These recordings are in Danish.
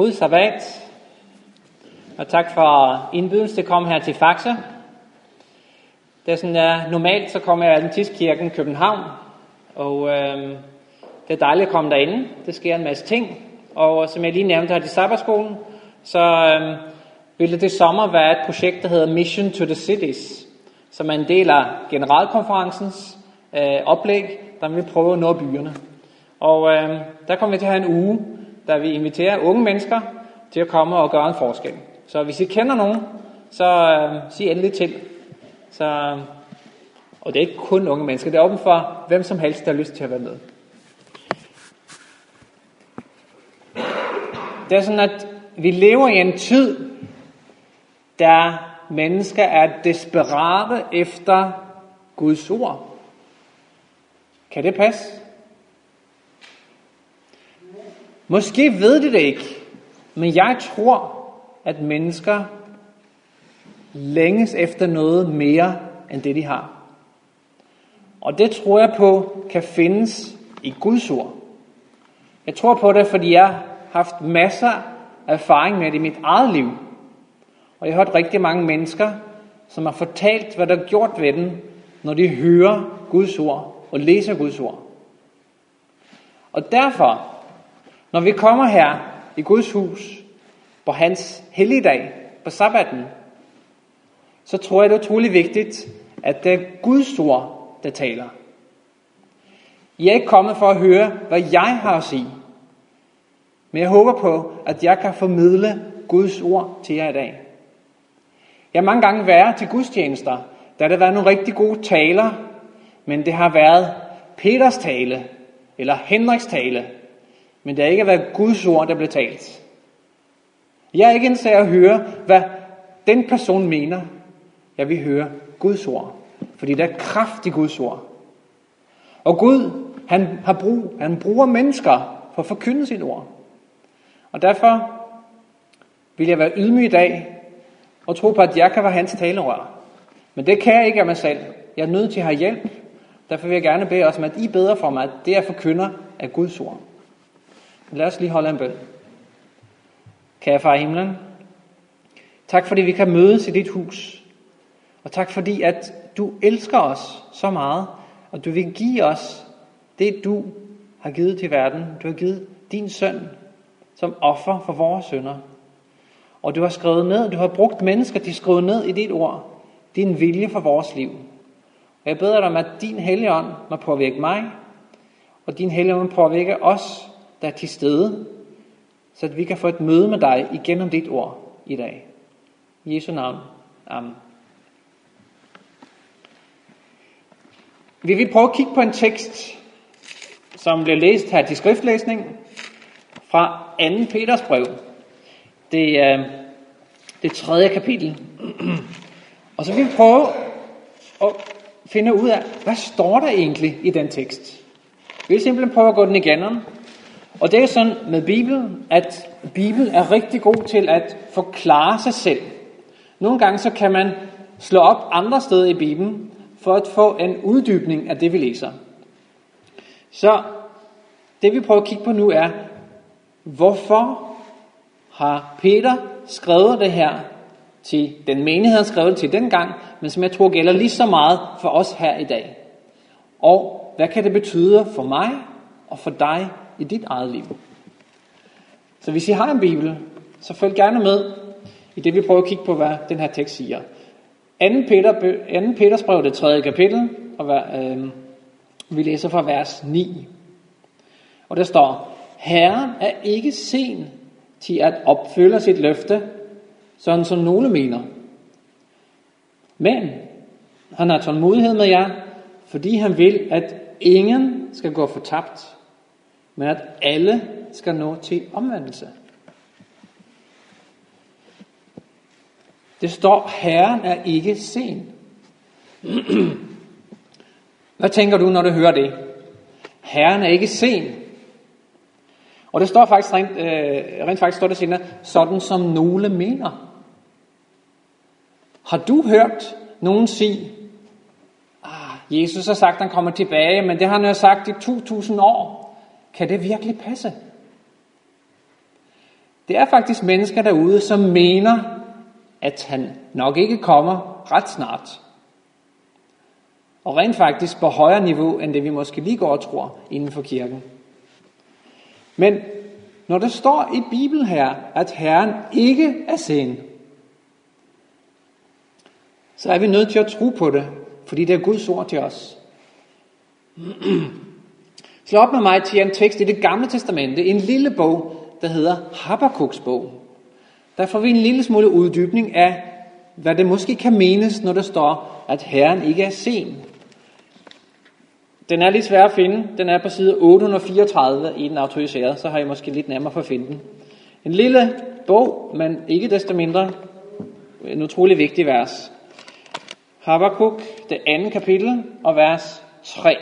God sabbat. Og tak for indbydelsen til at komme her til Faxe. Det er sådan, at normalt så kommer jeg i Adventistkirken København, og øh, det er dejligt at komme derinde. Det sker en masse ting. Og som jeg lige nævnte her til Sabbatskolen, så øh, ville det det sommer være et projekt, der hedder Mission to the Cities, som er en del af generalkonferencens øh, oplæg, der vil prøve at nå byerne. Og øh, der kommer vi til at have en uge, der vi inviterer unge mennesker til at komme og gøre en forskel. Så hvis I kender nogen, så øh, sig endelig til. Så, øh, og det er ikke kun unge mennesker, det er åben for hvem som helst, der har lyst til at være med. Det er sådan, at vi lever i en tid, der mennesker er desperate efter Guds ord. Kan det passe? Måske ved de det ikke, men jeg tror, at mennesker længes efter noget mere end det, de har. Og det tror jeg på kan findes i Guds ord. Jeg tror på det, fordi jeg har haft masser af erfaring med det i mit eget liv. Og jeg har hørt rigtig mange mennesker, som har fortalt, hvad der er gjort ved dem, når de hører Guds ord og læser Guds ord. Og derfor, når vi kommer her i Guds hus på hans helligdag, på sabbaten, så tror jeg, det er utrolig vigtigt, at det er Guds ord, der taler. I er ikke kommet for at høre, hvad jeg har at sige. Men jeg håber på, at jeg kan formidle Guds ord til jer i dag. Jeg har mange gange været til gudstjenester, der har der været nogle rigtig gode taler, men det har været Peters tale, eller Henriks tale, men det har ikke været Guds ord, der blev talt. Jeg er ikke interesseret at høre, hvad den person mener. Jeg vil høre Guds ord, fordi der er kraft i Guds ord. Og Gud, han, har brug, han bruger mennesker for at forkynde sit ord. Og derfor vil jeg være ydmyg i dag og tro på, at jeg kan være hans talerør. Men det kan jeg ikke af mig selv. Jeg er nødt til at have hjælp. Derfor vil jeg gerne bede os om, at I beder for mig, at det jeg forkynder er Guds ord. Lad os lige holde en bøn. Kære far i himlen, tak fordi vi kan mødes i dit hus. Og tak fordi, at du elsker os så meget, og du vil give os det, du har givet til verden. Du har givet din søn som offer for vores sønder. Og du har skrevet ned, du har brugt mennesker de skrevet ned i dit ord, din vilje for vores liv. Og jeg beder dig om, at din hellige ånd må påvirke mig, og din hellige ånd påvirke os, der er til stede, så at vi kan få et møde med dig igennem dit ord i dag. I Jesu navn. Amen. Vi vil prøve at kigge på en tekst, som blev læst her til skriftlæsning fra 2. Peters brev. Det er det tredje kapitel. Og så vil vi prøve at finde ud af, hvad står der egentlig i den tekst. Vi vil simpelthen prøve at gå den igennem. Og det er sådan med Bibelen, at Bibelen er rigtig god til at forklare sig selv. Nogle gange så kan man slå op andre steder i Bibelen, for at få en uddybning af det, vi læser. Så det vi prøver at kigge på nu er, hvorfor har Peter skrevet det her til den menighed, han skrev det til dengang, men som jeg tror gælder lige så meget for os her i dag. Og hvad kan det betyde for mig og for dig i dit eget liv? Så hvis I har en bibel, så følg gerne med i det, vi prøver at kigge på, hvad den her tekst siger. 2. Peter, 2. Peters brev, det tredje kapitel, og øh, vi læser fra vers 9. Og der står, Herren er ikke sen til at opfylde sit løfte, sådan som nogle mener. Men han har tålmodighed med jer, fordi han vil, at ingen skal gå fortabt, men at alle skal nå til omvendelse. Det står, Herren er ikke sen. Hvad tænker du, når du hører det? Herren er ikke sen. Og det står faktisk rent, øh, rent faktisk står det senere, sådan som nogle mener. Har du hørt nogen sige, ah, Jesus har sagt, at han kommer tilbage, men det har han jo sagt i 2000 år. Kan det virkelig passe? Det er faktisk mennesker derude, som mener, at han nok ikke kommer ret snart. Og rent faktisk på højere niveau, end det vi måske lige går og tror inden for kirken. Men når der står i Bibelen her, at Herren ikke er sen, så er vi nødt til at tro på det, fordi det er Guds ord til os. Slå op med mig til en tekst i det gamle testamente, en lille bog, der hedder Habakkuk's bog. Der får vi en lille smule uddybning af, hvad det måske kan menes, når der står, at Herren ikke er sen. Den er lidt svær at finde. Den er på side 834 i den autoriserede, så har I måske lidt nemmere for at finde den. En lille bog, men ikke desto mindre en utrolig vigtig vers. Habakkuk, det andet kapitel og vers 3.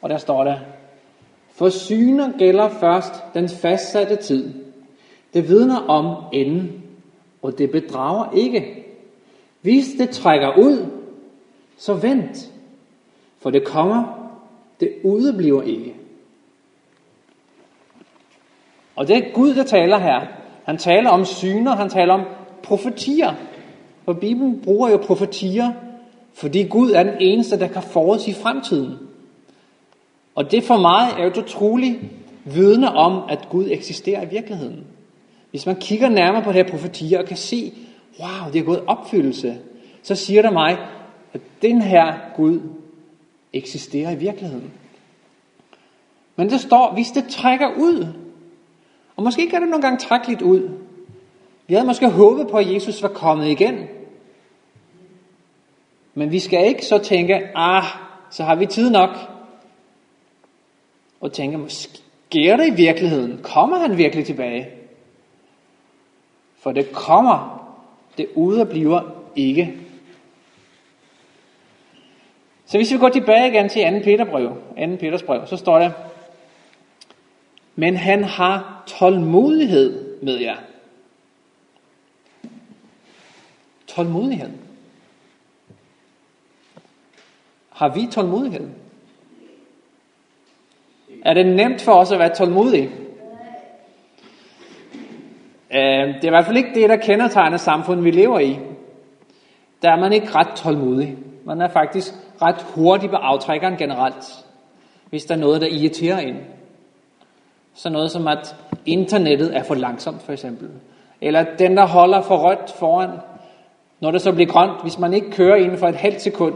Og der står der, For syner gælder først den fastsatte tid. Det vidner om enden, og det bedrager ikke. Hvis det trækker ud, så vent, for det kommer, det udebliver ikke. Og det er Gud, der taler her. Han taler om syner, han taler om profetier. For Bibelen bruger jo profetier, fordi Gud er den eneste, der kan forudsige fremtiden. Og det for mig er jo utrolig vidne om, at Gud eksisterer i virkeligheden. Hvis man kigger nærmere på det her profetier og kan se, wow, det er gået opfyldelse, så siger det mig, at den her Gud eksisterer i virkeligheden. Men der står, hvis det trækker ud, og måske kan det nogle gange trække lidt ud. Vi havde måske håbet på, at Jesus var kommet igen. Men vi skal ikke så tænke, ah, så har vi tid nok. Og tænke, sker det i virkeligheden? Kommer han virkelig tilbage? For det kommer, det ude bliver ikke. Så hvis vi går tilbage igen til 2. Peterbrev, 2. Peters brev, så står der, men han har tålmodighed med jer. Tålmodighed. Har vi tålmodighed? Er det nemt for os at være tålmodige? Øh, det er i hvert fald ikke det, der kendetegner samfundet, vi lever i. Der er man ikke ret tålmodig. Man er faktisk ret hurtig på aftrækkeren generelt, hvis der er noget, der irriterer en. Så noget som, at internettet er for langsomt, for eksempel. Eller den, der holder for rødt foran, når det så bliver grønt, hvis man ikke kører inden for et halvt sekund,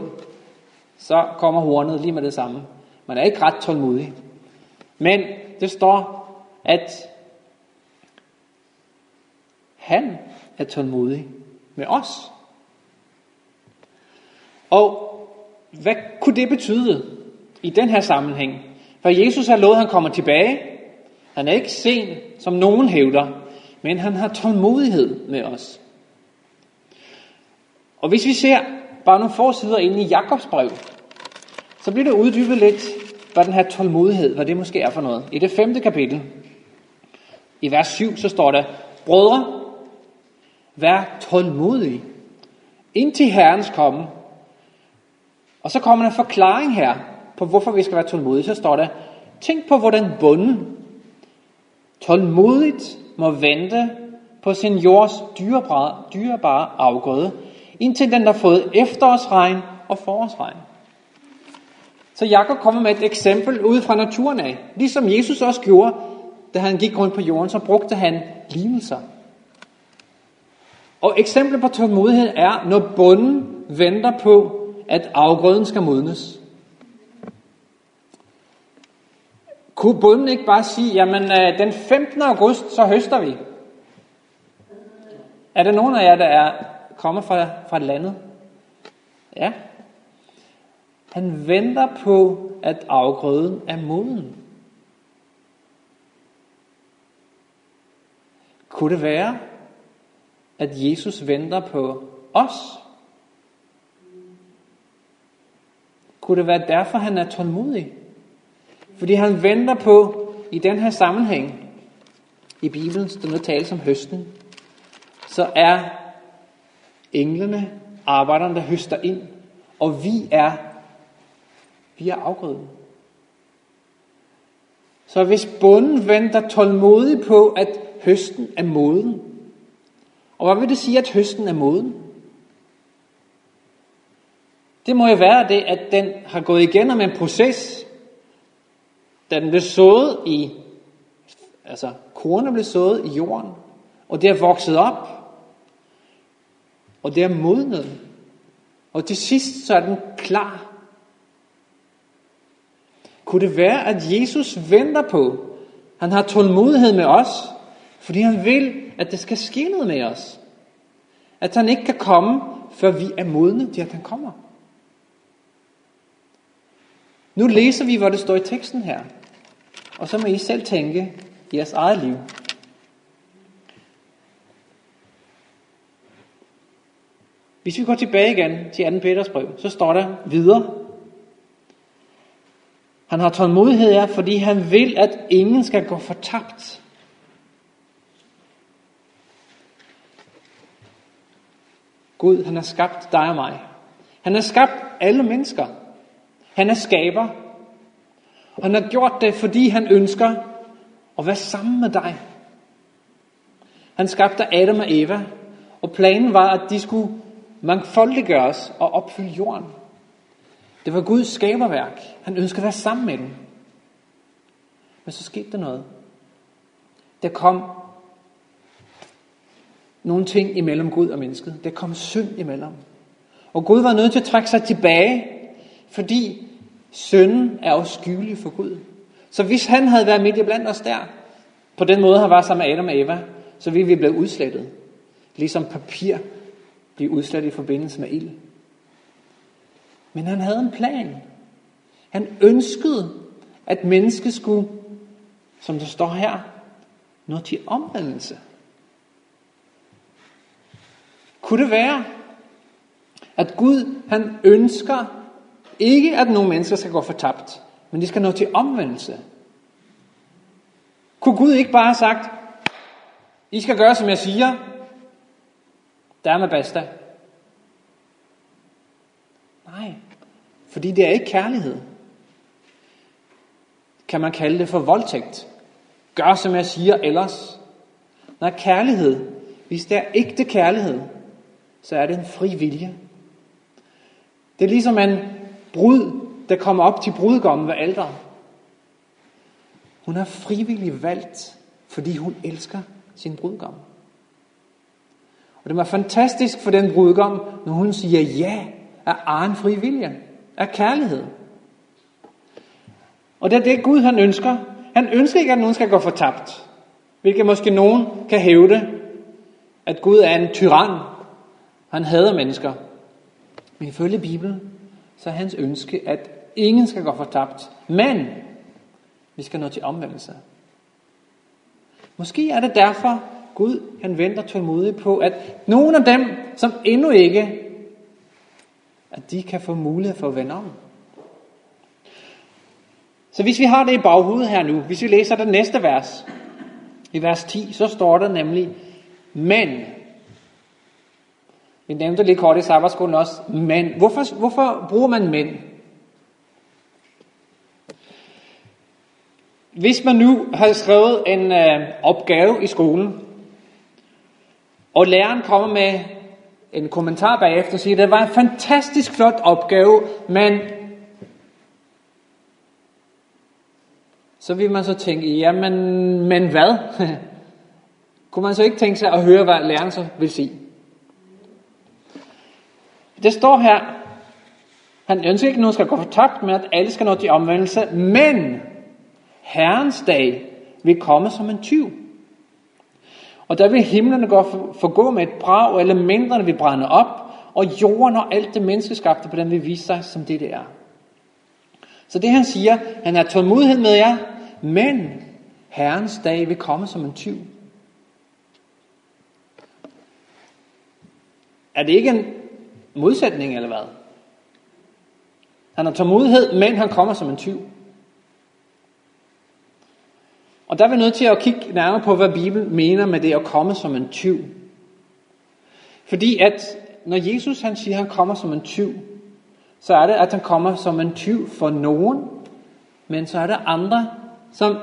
så kommer hornet lige med det samme. Man er ikke ret tålmodig. Men det står, at han er tålmodig med os. Og hvad kunne det betyde i den her sammenhæng? For Jesus har lovet, at han kommer tilbage. Han er ikke sen, som nogen hævder, men han har tålmodighed med os. Og hvis vi ser bare nogle få sider inde i Jakobs brev, så bliver det uddybet lidt, hvad den her tålmodighed, hvad det måske er for noget. I det femte kapitel, i vers 7, så står der, Brødre, vær tålmodige, indtil Herrens komme. Og så kommer der en forklaring her, på hvorfor vi skal være tålmodige. Så står der, tænk på, hvordan bunden tålmodigt må vente på sin jords dyrebare, dyrebare afgrøde, indtil den har fået efterårsregn og forårsregn. Så Jakob kommer med et eksempel ud fra naturen af. Ligesom Jesus også gjorde, da han gik rundt på jorden, så brugte han lignelser. Og eksemplet på tålmodighed er, når bunden venter på, at afgrøden skal modnes. Kunne bunden ikke bare sige, jamen øh, den 15. august, så høster vi? Er der nogen af jer, der er kommet fra, fra landet? Ja, han venter på, at afgrøden er moden. Kunne det være, at Jesus venter på os? Kunne det være derfor, han er tålmodig? Fordi han venter på, i den her sammenhæng, i Bibelen, der nu tales om høsten, så er englene, arbejderne, der høster ind, og vi er vi afgrøden. Så hvis bunden venter tålmodigt på, at høsten er moden. Og hvad vil det sige, at høsten er moden? Det må jo være det, at den har gået igennem en proces, da den blev sået i, altså kornet blev sået i jorden, og det er vokset op, og det er modnet, og til sidst så er den klar. Kunne det være, at Jesus venter på, han har tålmodighed med os, fordi han vil, at det skal ske noget med os. At han ikke kan komme, før vi er modne til, at han kommer. Nu læser vi, hvad det står i teksten her. Og så må I selv tænke i jeres eget liv. Hvis vi går tilbage igen til 2. Peters brev, så står der videre. Han har tålmodighed af, fordi han vil, at ingen skal gå fortabt. Gud, han har skabt dig og mig. Han har skabt alle mennesker. Han er skaber. Og han har gjort det, fordi han ønsker at være sammen med dig. Han skabte Adam og Eva, og planen var, at de skulle mangfoldiggøres og opfylde jorden. Det var Guds skaberværk. Han ønskede at være sammen med dem. Men så skete der noget. Der kom nogle ting imellem Gud og mennesket. Der kom synd imellem. Og Gud var nødt til at trække sig tilbage, fordi synden er afskyelig for Gud. Så hvis han havde været midt i blandt os der, på den måde han var sammen med Adam og Eva, så ville vi blive udslettet. Ligesom papir bliver udslettet i forbindelse med ild. Men han havde en plan. Han ønskede, at mennesket skulle, som der står her, nå til omvendelse. Kunne det være, at Gud han ønsker ikke, at nogle mennesker skal gå fortabt, men de skal nå til omvendelse. Kunne Gud ikke bare have sagt, I skal gøre, som jeg siger, der er med basta. Nej, fordi det er ikke kærlighed. Kan man kalde det for voldtægt? Gør, som jeg siger ellers. Når kærlighed, hvis det er ægte kærlighed, så er det en fri vilje. Det er ligesom en brud, der kommer op til brudgommen ved alderen. Hun har frivilligt valgt, fordi hun elsker sin brudgom. Og det var fantastisk for den brudgom, når hun siger ja af egen fri vilje, af kærlighed. Og det er det Gud han ønsker. Han ønsker ikke, at nogen skal gå fortabt. Hvilket måske nogen kan hævde, at Gud er en tyran. Han hader mennesker. Men ifølge Bibelen, så er hans ønske, at ingen skal gå fortabt. Men vi skal nå til omvendelse. Måske er det derfor, Gud han venter tålmodigt på, at nogle af dem, som endnu ikke, at de kan få mulighed for at vende om. Så hvis vi har det i baghovedet her nu, hvis vi læser det næste vers, i vers 10, så står der nemlig, men, vi nævnte lidt kort i sabbatskolen også, men, hvorfor, hvorfor bruger man men? Hvis man nu har skrevet en øh, opgave i skolen, og læreren kommer med en kommentar bagefter og siger, det var en fantastisk flot opgave, men så vil man så tænke, jamen, men hvad? Kunne man så ikke tænke sig at høre, hvad læreren så vil sige? Det står her, han ønsker ikke, at nogen skal gå fortabt, men at alle skal nå til omvendelse, men Herrens dag vil komme som en tyv. Og der vil himlene gå forgå med et brag, og elementerne vil brænde op, og jorden og alt det menneskeskabte på den vil vise sig som det, det er. Så det han siger, han har tålmodighed med jer, men Herrens dag vil komme som en tyv. Er det ikke en modsætning, eller hvad? Han har tålmodighed, men han kommer som en tyv. Og der er vi nødt til at kigge nærmere på, hvad Bibelen mener med det at komme som en tyv. Fordi at når Jesus han siger, at han kommer som en tyv, så er det, at han kommer som en tyv for nogen, men så er der andre, som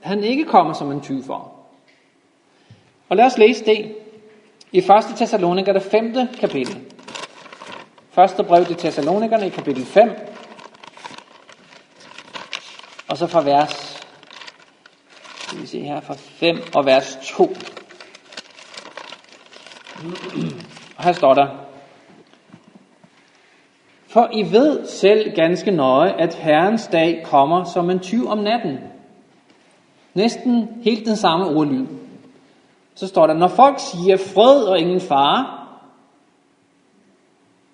han ikke kommer som en tyv for. Og lad os læse det i 1. Thessaloniker, det 5. kapitel. Første brev til Thessalonikerne i kapitel 5. Og så fra vers, skal vi se her, fra 5 og vers 2. Og her står der, For I ved selv ganske nøje, at Herrens dag kommer som en tyv om natten. Næsten helt den samme ordlyd. Så står der, når folk siger fred og ingen fare,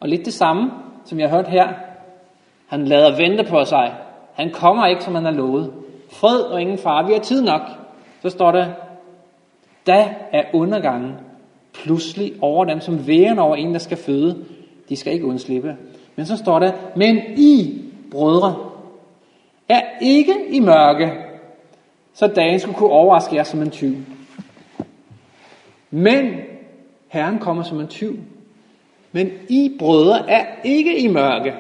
og lidt det samme, som jeg har hørt her, han lader vente på sig. Han kommer ikke, som han har lovet. Fred og ingen far, vi har tid nok. Så står der, da er undergangen pludselig over dem, som væren over en, der skal føde. De skal ikke undslippe. Men så står der, men I, brødre, er ikke i mørke, så dagen skulle kunne overraske jer som en tyv. Men Herren kommer som en tyv. Men I brødre er ikke i mørke.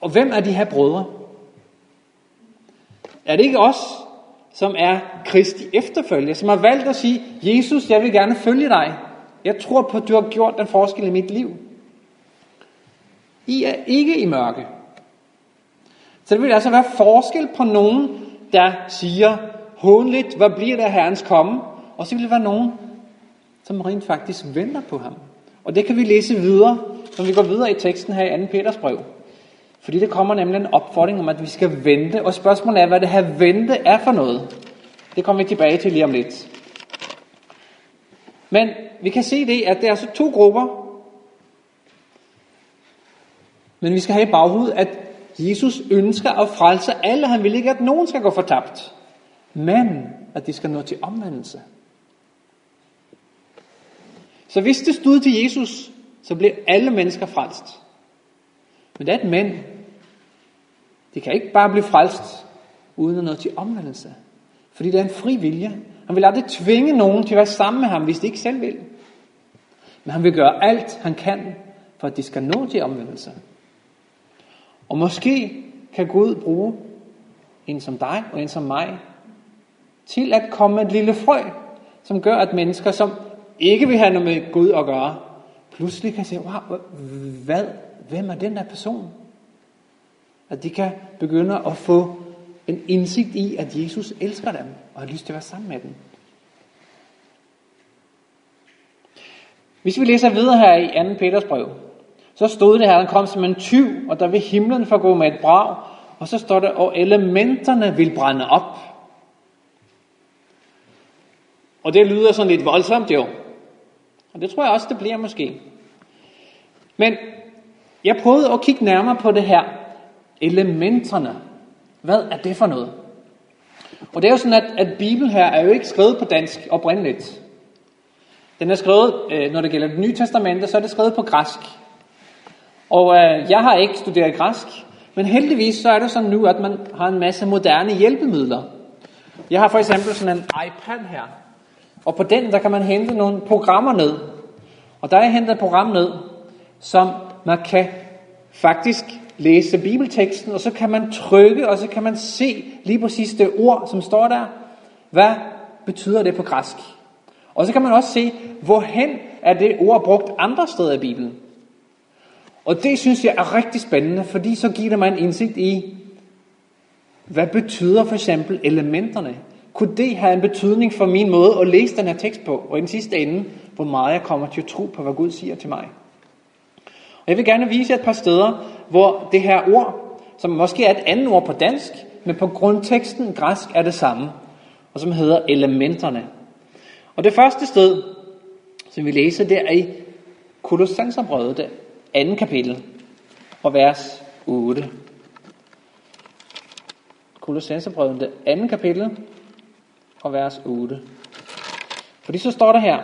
Og hvem er de her brødre? Er det ikke os, som er Kristi efterfølger, som har valgt at sige, Jesus, jeg vil gerne følge dig. Jeg tror på, at du har gjort den forskel i mit liv. I er ikke i mørke. Så det vil altså være forskel på nogen, der siger hånligt, hvad bliver der herrens komme? Og så vil det være nogen, som rent faktisk venter på ham. Og det kan vi læse videre, når vi går videre i teksten her i 2. Peters brev. Fordi det kommer nemlig en opfordring om, at vi skal vente. Og spørgsmålet er, hvad det her vente er for noget. Det kommer vi tilbage til lige om lidt. Men vi kan se det, at der er altså to grupper. Men vi skal have i baghovedet, at Jesus ønsker at frelse alle. Han vil ikke, at nogen skal gå fortabt. Men at de skal nå til omvendelse. Så hvis det stod til Jesus, så blev alle mennesker frelst. Men der er et men. De kan ikke bare blive frelst, uden at nå til omvendelse. Fordi det er en fri vilje. Han vil aldrig tvinge nogen til at være sammen med ham, hvis de ikke selv vil. Men han vil gøre alt, han kan, for at de skal nå til omvendelse. Og måske kan Gud bruge en som dig og en som mig, til at komme et lille frø, som gør, at mennesker, som ikke vil have noget med Gud at gøre, pludselig kan sige, wow, hvad, hvem er den der person? At de kan begynde at få en indsigt i, at Jesus elsker dem og har lyst til at være sammen med dem. Hvis vi læser videre her i 2. Peters brev, så stod det her, at han kom som en tyv, og der vil himlen forgå med et brag, og så står der, og elementerne vil brænde op. Og det lyder sådan lidt voldsomt jo. Og det tror jeg også, det bliver måske. Men jeg prøvede at kigge nærmere på det her. Elementerne. Hvad er det for noget? Og det er jo sådan, at, at Bibelen her er jo ikke skrevet på dansk oprindeligt. Den er skrevet, øh, når det gælder det nye testamente, så er det skrevet på græsk. Og øh, jeg har ikke studeret græsk, men heldigvis så er det sådan nu, at man har en masse moderne hjælpemidler. Jeg har for eksempel sådan en iPad her, og på den der kan man hente nogle programmer ned. Og der er hentet et program ned, som man kan faktisk læse bibelteksten, og så kan man trykke, og så kan man se lige præcis det ord, som står der. Hvad betyder det på græsk? Og så kan man også se, hvorhen er det ord brugt andre steder i Bibelen. Og det synes jeg er rigtig spændende, fordi så giver det mig en indsigt i, hvad betyder for eksempel elementerne? Kunne det have en betydning for min måde at læse den her tekst på, og i den sidste ende, hvor meget jeg kommer til at tro på, hvad Gud siger til mig? Og jeg vil gerne vise jer et par steder, hvor det her ord, som måske er et andet ord på dansk, men på grundteksten græsk er det samme, og som hedder elementerne. Og det første sted, som vi læser, det er i Kolossenserbrevet, det andet kapitel, og vers 8. Kolossenserbrevet, det andet kapitel, og vers 8. Fordi så står der her,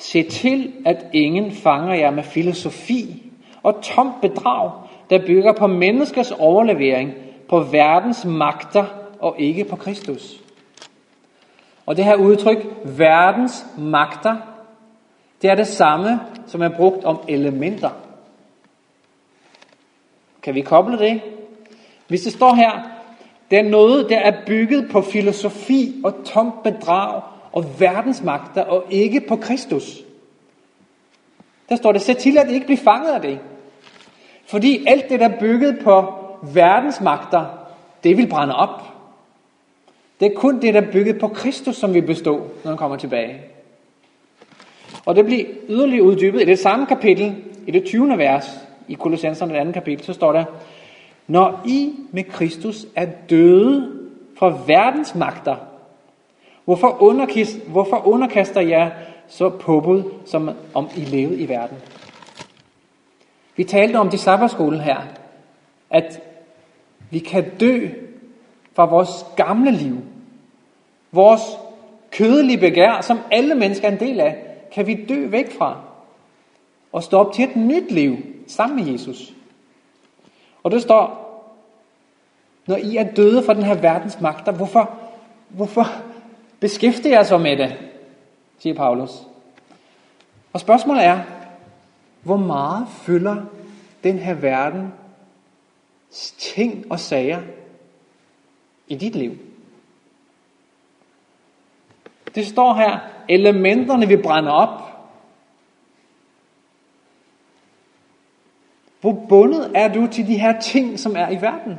Se til, at ingen fanger jer med filosofi og tomt bedrag, der bygger på menneskers overlevering, på verdens magter og ikke på Kristus. Og det her udtryk, verdens magter, det er det samme, som er brugt om elementer. Kan vi koble det? Hvis det står her, det er noget, der er bygget på filosofi og tomt bedrag og verdensmagter, og ikke på Kristus. Der står det, sæt til, at I ikke bliver fanget af det. Fordi alt det, der er bygget på verdensmagter, det vil brænde op. Det er kun det, der er bygget på Kristus, som vil bestå, når han kommer tilbage. Og det bliver yderligere uddybet i det samme kapitel, i det 20. vers, i Kolossenserne, det andet kapitel, så står der, Når I med Kristus er døde fra verdens magter, hvorfor, underkast, hvorfor underkaster jeg så påbud, som om I levede i verden? Vi talte om det sabbatskole her, at vi kan dø fra vores gamle liv. Vores kødelige begær, som alle mennesker er en del af, kan vi dø væk fra. Og stå op til et nyt liv sammen med Jesus. Og det står, når I er døde fra den her verdens magter, hvorfor, hvorfor beskæftiger jeg så med det? siger Paulus. Og spørgsmålet er, hvor meget fylder den her verden ting og sager i dit liv? Det står her, elementerne vil brænde op. Hvor bundet er du til de her ting, som er i verden?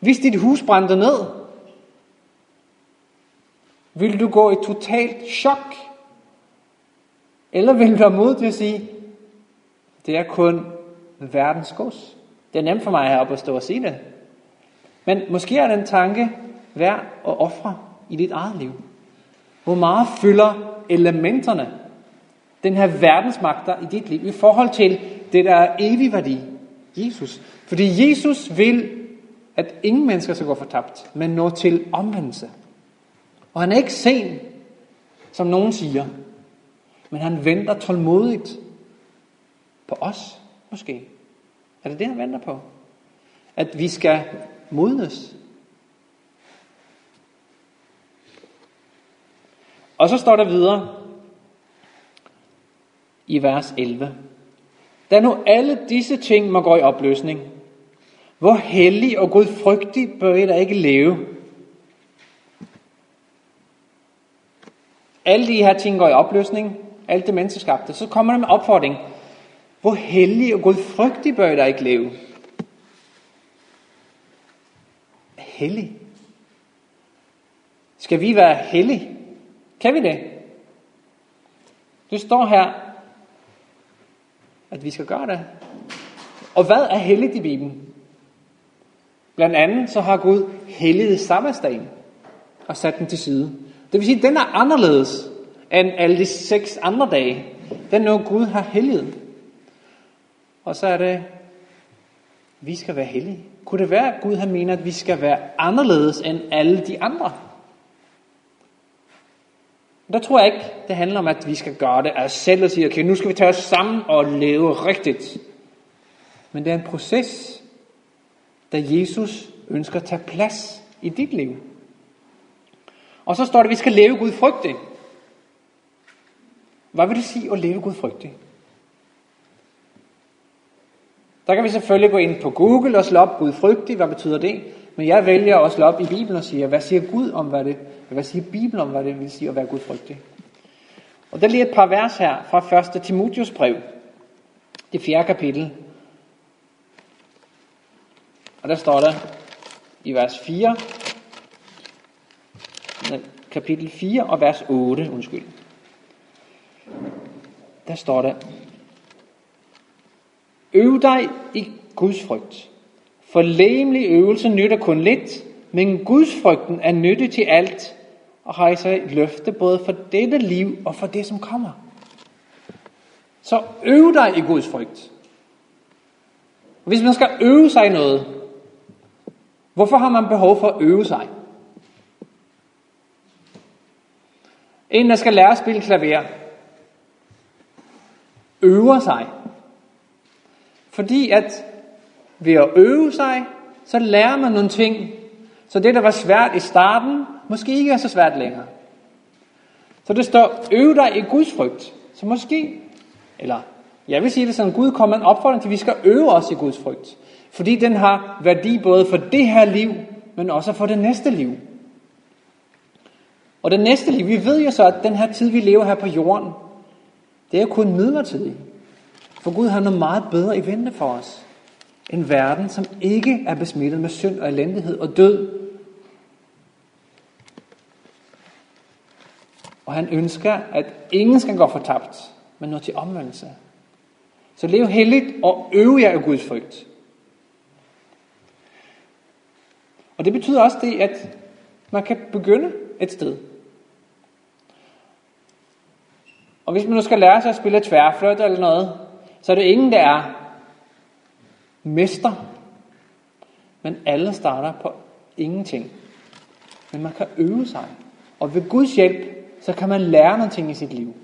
Hvis dit hus brændte ned, vil du gå i totalt chok? Eller vil du have mod til at sige, det er kun verdens gods? Det er nemt for mig heroppe at stå og sige det. Men måske er den tanke værd at ofre i dit eget liv. Hvor meget fylder elementerne, den her verdensmagter i dit liv, i forhold til det, der er evig værdi, Jesus. Fordi Jesus vil, at ingen mennesker skal gå fortabt, men nå til omvendelse. Og han er ikke sen, som nogen siger, men han venter tålmodigt på os, måske. Er det det, han venter på? At vi skal modnes. Og så står der videre i vers 11. Da nu alle disse ting må gå i opløsning, hvor hellig og gudfrygtig bør I da ikke leve? Alle de her ting går i opløsning, alt det menneskeskabte. Så kommer der med opfordring. Hvor hellig og gudfrygtig bør I ikke leve? Hellig. Skal vi være hellige? Kan vi det? Det står her, at vi skal gøre det. Og hvad er helligt i Bibelen? Blandt andet så har Gud helliget sabbatsdagen og sat den til side. Det vil sige, at den er anderledes end alle de seks andre dage. Den er noget, Gud har helliget. Og så er det, vi skal være hellige. Kunne det være, at Gud har mener, at vi skal være anderledes end alle de andre? Der tror jeg ikke, det handler om, at vi skal gøre det af os selv og sige, okay, nu skal vi tage os sammen og leve rigtigt. Men det er en proces, der Jesus ønsker at tage plads i dit liv. Og så står der, at vi skal leve Gud frygtigt. Hvad vil det sige at leve Gud frygtigt? Der kan vi selvfølgelig gå ind på Google og slå op Gud frygtig. Hvad betyder det? Men jeg vælger at slå op i Bibelen og sige, hvad siger Gud om, hvad det, hvad siger Bibelen om, hvad det vil sige at være Gud frygtig? Og der er lige et par vers her fra 1. Timotius brev, det fjerde kapitel. Og der står der i vers 4, kapitel 4 og vers 8, undskyld. Der står der, Øv dig i Guds frygt. For læmelig øvelse nytter kun lidt, men Guds frygten er nyttig til alt, og rejser et løfte både for dette liv og for det, som kommer. Så øv dig i Guds frygt. Hvis man skal øve sig i noget, hvorfor har man behov for at øve sig? En, der skal lære at spille klaver, øver sig. Fordi at ved at øve sig, så lærer man nogle ting. Så det, der var svært i starten, måske ikke er så svært længere. Så det står, øv dig i Guds frygt. Så måske, eller jeg vil sige det sådan, Gud kommer en opfordring til, at vi skal øve os i Guds frygt. Fordi den har værdi både for det her liv, men også for det næste liv. Og det næste liv, vi ved jo så, at den her tid, vi lever her på jorden, det er kun midlertidigt. For Gud har noget meget bedre i vente for os. En verden, som ikke er besmittet med synd og elendighed og død. Og han ønsker, at ingen skal gå fortabt, men nå til omvendelse. Så lev helligt og øv jer af Guds frygt. Og det betyder også det, at man kan begynde et sted. Og hvis man nu skal lære sig at spille tværfløjt eller noget, så er det ingen, der er mester. Men alle starter på ingenting. Men man kan øve sig. Og ved Guds hjælp, så kan man lære nogle ting i sit liv.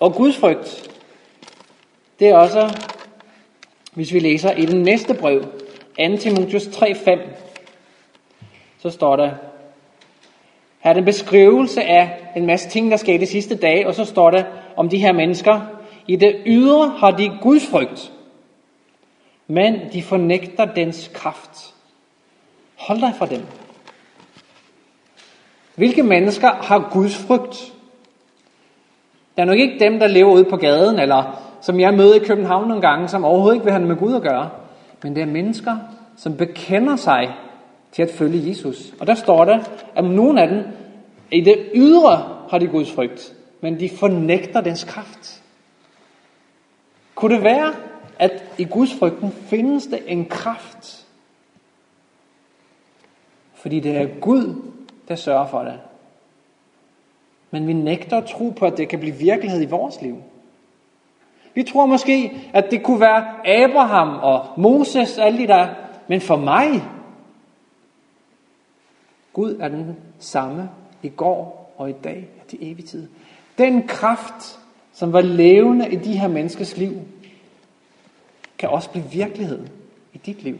Og Guds frygt, det er også, hvis vi læser i den næste brev, 2 Timotheus 3:5, så står der, her er en beskrivelse af en masse ting, der skete de sidste dage, og så står der om de her mennesker. I det ydre har de Guds frygt, men de fornægter dens kraft. Hold dig fra dem. Hvilke mennesker har Guds frygt? Der er nok ikke dem, der lever ude på gaden, eller som jeg møder i København nogle gange, som overhovedet ikke vil have med Gud at gøre. Men det er mennesker, som bekender sig til at følge Jesus. Og der står der, at nogle af dem, i det ydre har de Guds frygt, men de fornægter dens kraft. Kunne det være, at i Guds frygten findes der en kraft? Fordi det er Gud, der sørger for det. Men vi nægter at tro på, at det kan blive virkelighed i vores liv. Vi tror måske, at det kunne være Abraham og Moses alle de der. Men for mig, Gud er den samme i går og i dag og til evig tid. Den kraft, som var levende i de her menneskers liv, kan også blive virkelighed i dit liv.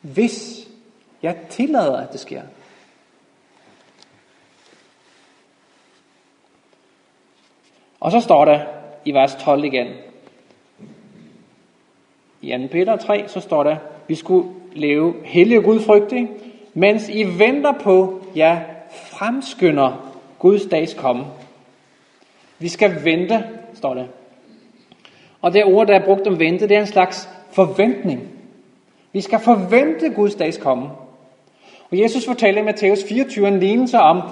Hvis jeg tillader, at det sker. Og så står der i vers 12 igen. I 2. Peter 3, så står der, vi skulle leve hellig og gudfrygtig, mens I venter på, ja, fremskynder Guds dags komme. Vi skal vente, står det. Og det ord, der er brugt om vente, det er en slags forventning. Vi skal forvente Guds dags komme. Og Jesus fortæller i Matthæus 24 en lignelse om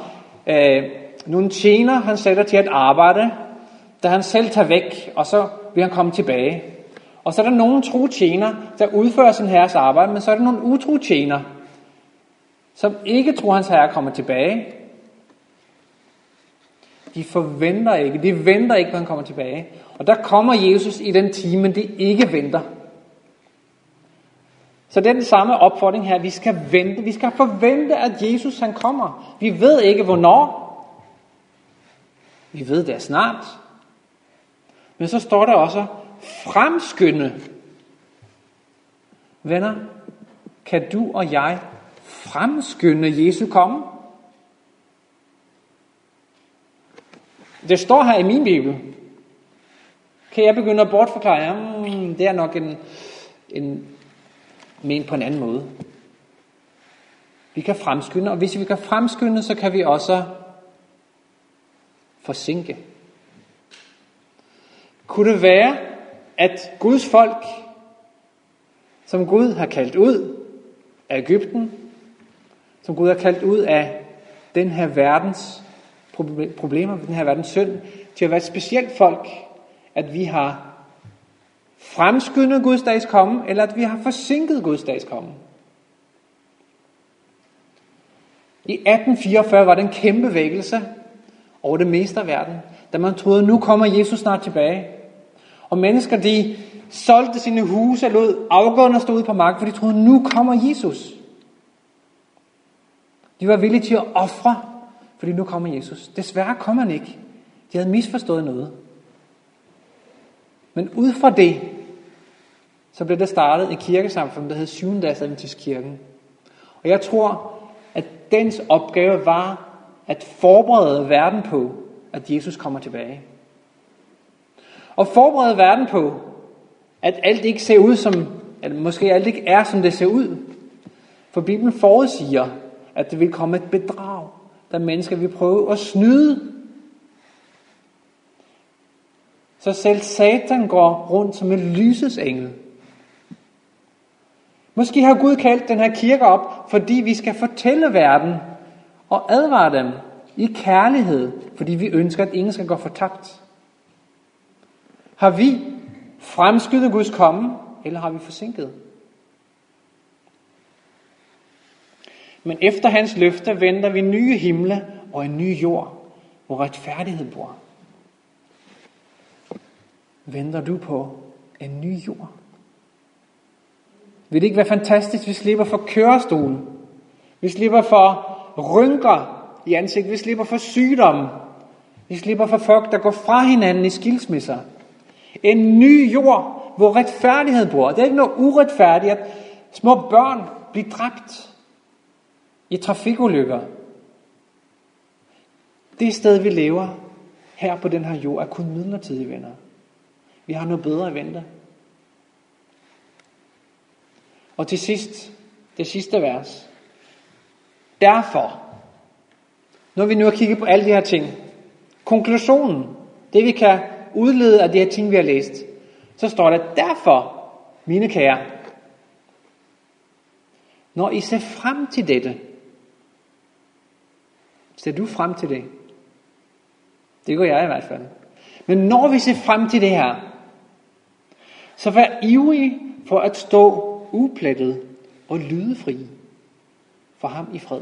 øh, nogle tjener, han sætter til at arbejde, da han selv tager væk, og så vil han komme tilbage. Og så er der nogle tro tjener, der udfører sin herres arbejde, men så er der nogle utro tjener, som ikke tror, hans herre kommer tilbage. De forventer ikke, de venter ikke, når han kommer tilbage. Og der kommer Jesus i den time, de ikke venter. Så det er den samme opfordring her. Vi skal vente. Vi skal forvente, at Jesus han kommer. Vi ved ikke, hvornår. Vi ved det er snart. Men så står der også fremskynde. Venner, kan du og jeg fremskynde Jesu komme? Det står her i min bibel. Kan jeg begynde at bortforklare? Jamen, det er nok en, en men på en anden måde. Vi kan fremskynde, og hvis vi kan fremskynde, så kan vi også forsinke. Kunne det være, at Guds folk, som Gud har kaldt ud af Ægypten, som Gud har kaldt ud af den her verdens problemer, den her verdens synd, til at være et specielt folk, at vi har fremskyndet Guds dags komme, eller at vi har forsinket Guds dags komme. I 1844 var den en kæmpe vækkelse over det meste af verden, da man troede, nu kommer Jesus snart tilbage. Og mennesker, de solgte sine huse og lod afgående stå ud på marken, for de troede, nu kommer Jesus. De var villige til at ofre, fordi nu kommer Jesus. Desværre kom han ikke. De havde misforstået noget. Men ud fra det, så blev der startet en kirkesamfund, der hed Syvendags Adventistkirken. Og jeg tror, at dens opgave var at forberede verden på, at Jesus kommer tilbage. Og forberede verden på, at alt ikke ser ud som, at måske alt ikke er, som det ser ud. For Bibelen forudsiger, at det vil komme et bedrag, der mennesker vil prøve at snyde. Så selv Satan går rundt som en lysets engel. Måske har Gud kaldt den her kirke op, fordi vi skal fortælle verden og advare dem i kærlighed, fordi vi ønsker, at ingen skal gå fortabt. Har vi fremskyndet Guds komme, eller har vi forsinket? Men efter hans løfte venter vi nye himle og en ny jord, hvor retfærdighed bor. Venter du på en ny jord? Vil det ikke være fantastisk, hvis vi slipper for kørestolen? Vi slipper for rynker i ansigtet. Vi slipper for sygdomme. Vi slipper for folk, der går fra hinanden i skilsmisser. En ny jord, hvor retfærdighed bor. Det er ikke noget uretfærdigt, at små børn bliver dræbt i trafikulykker. Det sted, vi lever her på den her jord, er kun midlertidige venner. Vi har noget bedre at vente. Og til sidst, det sidste vers. Derfor, når vi nu har kigget på alle de her ting, konklusionen, det vi kan udlede af de her ting, vi har læst, så står der, derfor, mine kære, når I ser frem til dette, ser du frem til det? Det gør jeg i hvert fald. Men når vi ser frem til det her, så vær ivrig for at stå uplettet og lydefri for ham i fred.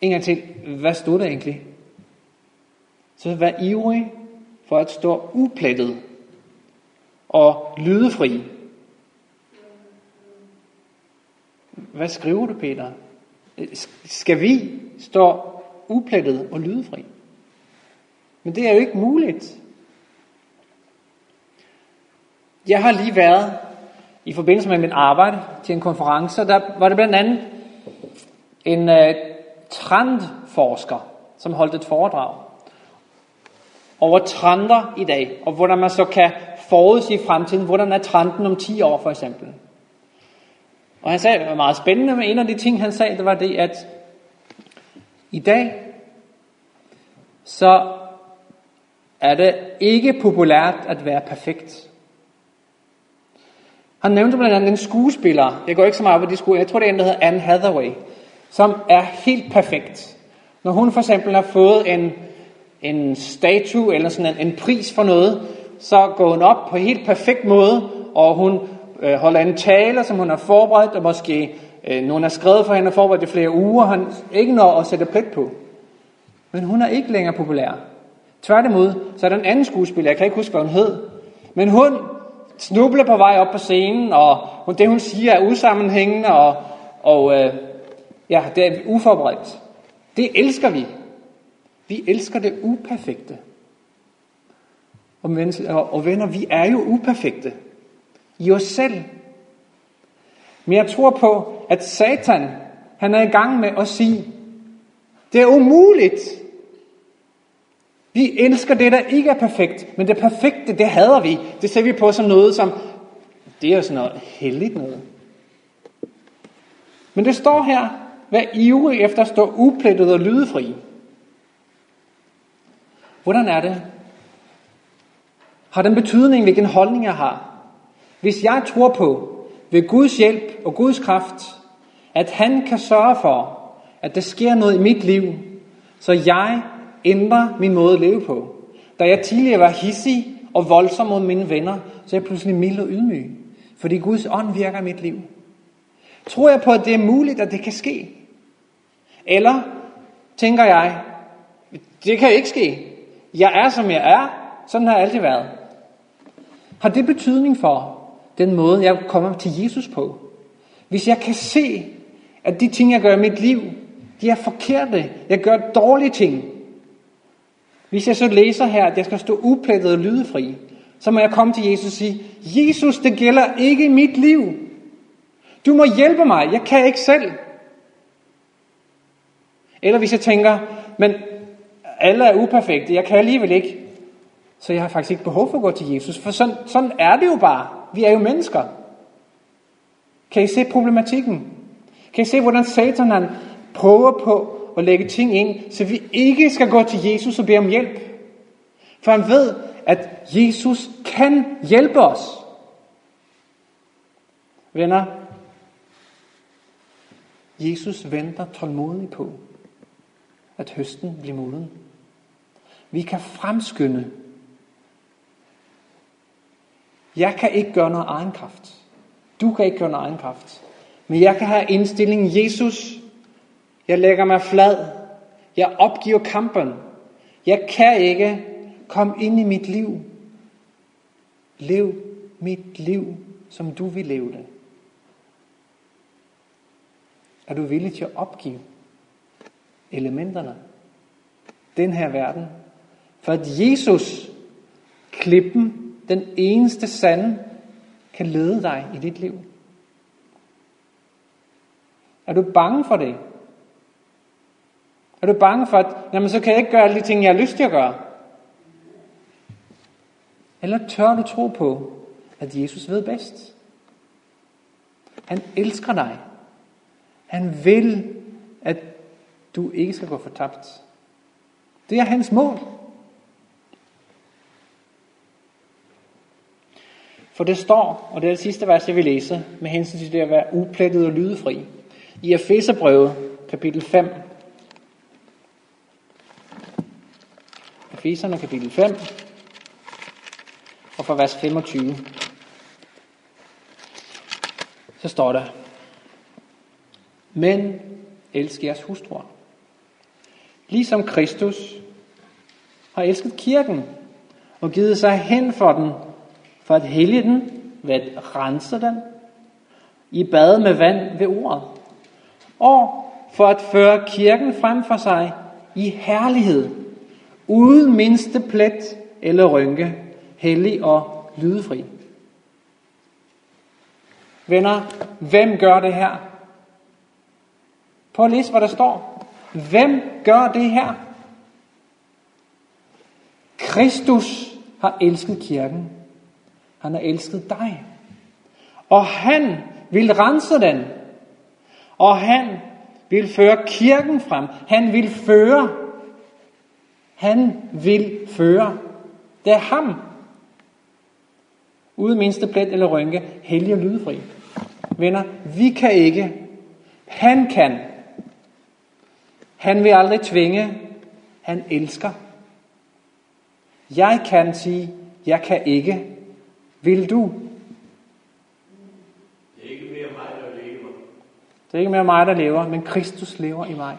En gang til, hvad stod der egentlig? Så vær ivrig for at stå uplettet og lydefri. Hvad skriver du, Peter? Skal vi stå uplettet og lydefri? Men det er jo ikke muligt. Jeg har lige været i forbindelse med mit arbejde til en konference, der var det blandt andet en uh, trendforsker, som holdt et foredrag over trender i dag, og hvordan man så kan forudse i fremtiden, hvordan er trenden om 10 år for eksempel. Og han sagde, det var meget spændende, men en af de ting, han sagde, det var det, at i dag, så er det ikke populært at være perfekt. Han nævnte blandt andet en skuespiller, jeg går ikke så meget på de skuespillere, jeg tror det er en, der hedder Anne Hathaway, som er helt perfekt. Når hun for eksempel har fået en, en statue eller sådan en, en pris for noget, så går hun op på helt perfekt måde, og hun øh, holder en tale, som hun har forberedt, og måske øh, nogen har skrevet for hende og forberedt i flere uger, han ikke når at sætte plet på. Men hun er ikke længere populær. Tværtimod, så er der en anden skuespiller, jeg kan ikke huske, hvad hun hed, men hun snubler på vej op på scenen, og det hun siger er usammenhængende, og, og øh, ja, det er uforberedt. Det elsker vi. Vi elsker det uperfekte. Og, og venner, vi er jo uperfekte i os selv. Men jeg tror på, at Satan, han er i gang med at sige, det er umuligt. Vi elsker det, der ikke er perfekt, men det perfekte, det hader vi. Det ser vi på som noget, som, det er jo sådan noget heldigt noget. Men det står her, vær ivrig efter at stå uplettet og lydefri. Hvordan er det? Har den betydning, hvilken holdning jeg har? Hvis jeg tror på, ved Guds hjælp og Guds kraft, at han kan sørge for, at der sker noget i mit liv, så jeg ændrer min måde at leve på. Da jeg tidligere var hissig og voldsom mod mine venner, så er jeg pludselig mild og ydmyg. Fordi Guds ånd virker i mit liv. Tror jeg på, at det er muligt, at det kan ske? Eller tænker jeg, det kan ikke ske. Jeg er, som jeg er. Sådan har jeg altid været. Har det betydning for den måde, jeg kommer til Jesus på? Hvis jeg kan se, at de ting, jeg gør i mit liv, de er forkerte. Jeg gør dårlige ting. Hvis jeg så læser her, at jeg skal stå uplettet og lydefri, så må jeg komme til Jesus og sige, Jesus, det gælder ikke i mit liv. Du må hjælpe mig, jeg kan ikke selv. Eller hvis jeg tænker, men alle er uperfekte, jeg kan alligevel ikke. Så jeg har faktisk ikke behov for at gå til Jesus, for sådan, sådan er det jo bare. Vi er jo mennesker. Kan I se problematikken? Kan I se, hvordan Satan han prøver på at lægge ting ind, så vi ikke skal gå til Jesus og bede om hjælp? For han ved, at Jesus kan hjælpe os. Venner, Jesus venter tålmodigt på, at høsten bliver moden. Vi kan fremskynde. Jeg kan ikke gøre noget egen kraft. Du kan ikke gøre noget egen kraft. Men jeg kan have indstillingen, Jesus, jeg lægger mig flad. Jeg opgiver kampen. Jeg kan ikke komme ind i mit liv. Lev mit liv, som du vil leve det. Er du villig til at opgive elementerne? Den her verden. For at Jesus, klippen, den eneste sande, kan lede dig i dit liv. Er du bange for det? Er du bange for, at jamen, så kan jeg ikke gøre alle de ting, jeg har lyst til at gøre? Eller tør du tro på, at Jesus ved bedst? Han elsker dig. Han vil, at du ikke skal gå fortabt. Det er hans mål. For det står, og det er det sidste vers, jeg vil læse, med hensyn til det at være uplettet og lydefri. I Efeserbrevet, kapitel 5. Efeserne, kapitel 5, og fra vers 25. Så står der, Men elsk jeres hustruer, ligesom Kristus har elsket kirken og givet sig hen for den, for at hellige den, ved at rense den, i bad med vand ved ordet, og for at føre kirken frem for sig i herlighed, uden mindste plet eller rynke, hellig og lydefri. Venner, hvem gør det her? Prøv at læse, hvad der står. Hvem gør det her? Kristus har elsket kirken. Han har elsket dig. Og han vil rense den. Og han vil føre kirken frem. Han vil føre. Han vil føre. Det er ham. Uden mindste plet eller rynke, hellig og lydfri. Venner, vi kan ikke. Han kan. Han vil aldrig tvinge. Han elsker. Jeg kan sige, jeg kan ikke. Vil du? Det er ikke mere mig, der lever. Det er ikke mere mig, der lever, men Kristus lever i mig.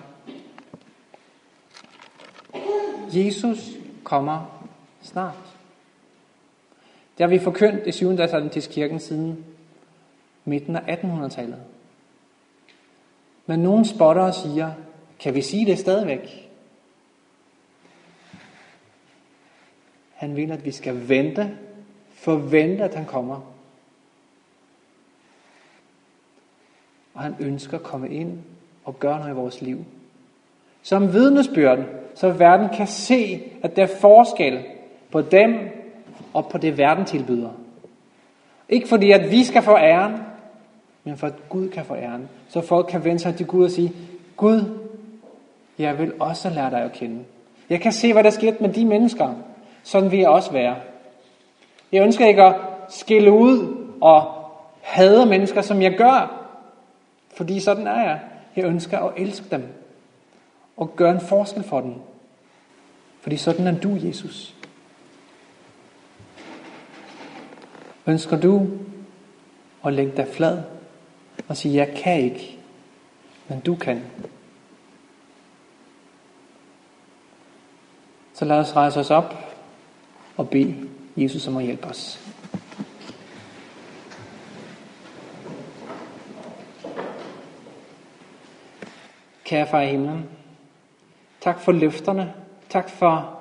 Jesus kommer snart. Det har vi forkyndt i 7. dags kirken siden midten af 1800-tallet. Men nogen spotter og siger, kan vi sige det stadigvæk? Han vil, at vi skal vente, forvente, at han kommer. Og han ønsker at komme ind og gøre noget i vores liv. Som vidnesbyrden, så verden kan se, at der er forskel på dem og på det, verden tilbyder. Ikke fordi, at vi skal få æren, men for at Gud kan få æren. Så folk kan vende sig til Gud og sige, Gud, jeg vil også lære dig at kende. Jeg kan se, hvad der sker med de mennesker. Sådan vil jeg også være. Jeg ønsker ikke at skille ud og hade mennesker, som jeg gør. Fordi sådan er jeg. Jeg ønsker at elske dem. Og gøre en forskel for dem. Fordi sådan er du, Jesus. Ønsker du at lægge dig flad og sige, jeg kan ikke, men du kan. Så lad os rejse os op og bede Jesus som at hjælpe os. Kære far i himlen, tak for løfterne. Tak for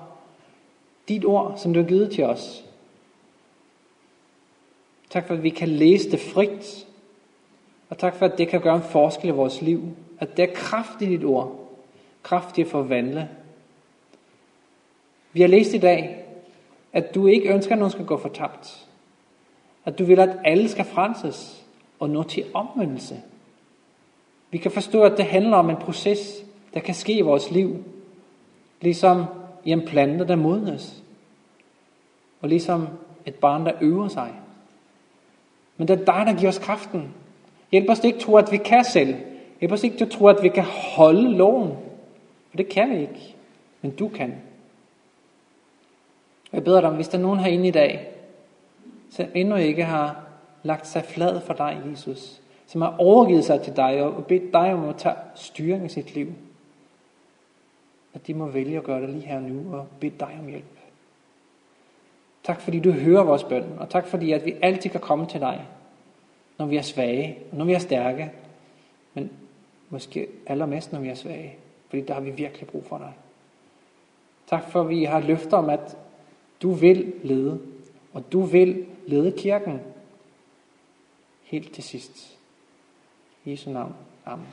dit ord, som du har givet til os. Tak for, at vi kan læse det frit. Og tak for, at det kan gøre en forskel i vores liv. At det er kraft i dit ord. Kraft til at forvandle. Vi har læst i dag, at du ikke ønsker, at nogen skal gå fortabt. At du vil, at alle skal frelses. og nå til omvendelse. Vi kan forstå, at det handler om en proces, der kan ske i vores liv, ligesom i en plante, der modnes, og ligesom et barn, der øver sig. Men det er dig, der giver os kraften. Hjælp os ikke tro, at vi kan selv. Hjælp os ikke til at tro, at vi kan holde loven. For det kan vi ikke. Men du kan. Jeg beder dig om, hvis der er nogen herinde i dag, som endnu ikke har lagt sig flad for dig, Jesus, som har overgivet sig til dig og bedt dig om at tage styring i sit liv, at de må vælge at gøre det lige her nu og bede dig om hjælp. Tak fordi du hører vores bøn, og tak fordi at vi altid kan komme til dig, når vi er svage, og når vi er stærke, men måske allermest, når vi er svage, fordi der har vi virkelig brug for dig. Tak for, at vi har løfter om, at du vil lede, og du vil lede kirken helt til sidst. I Jesu navn. Amen.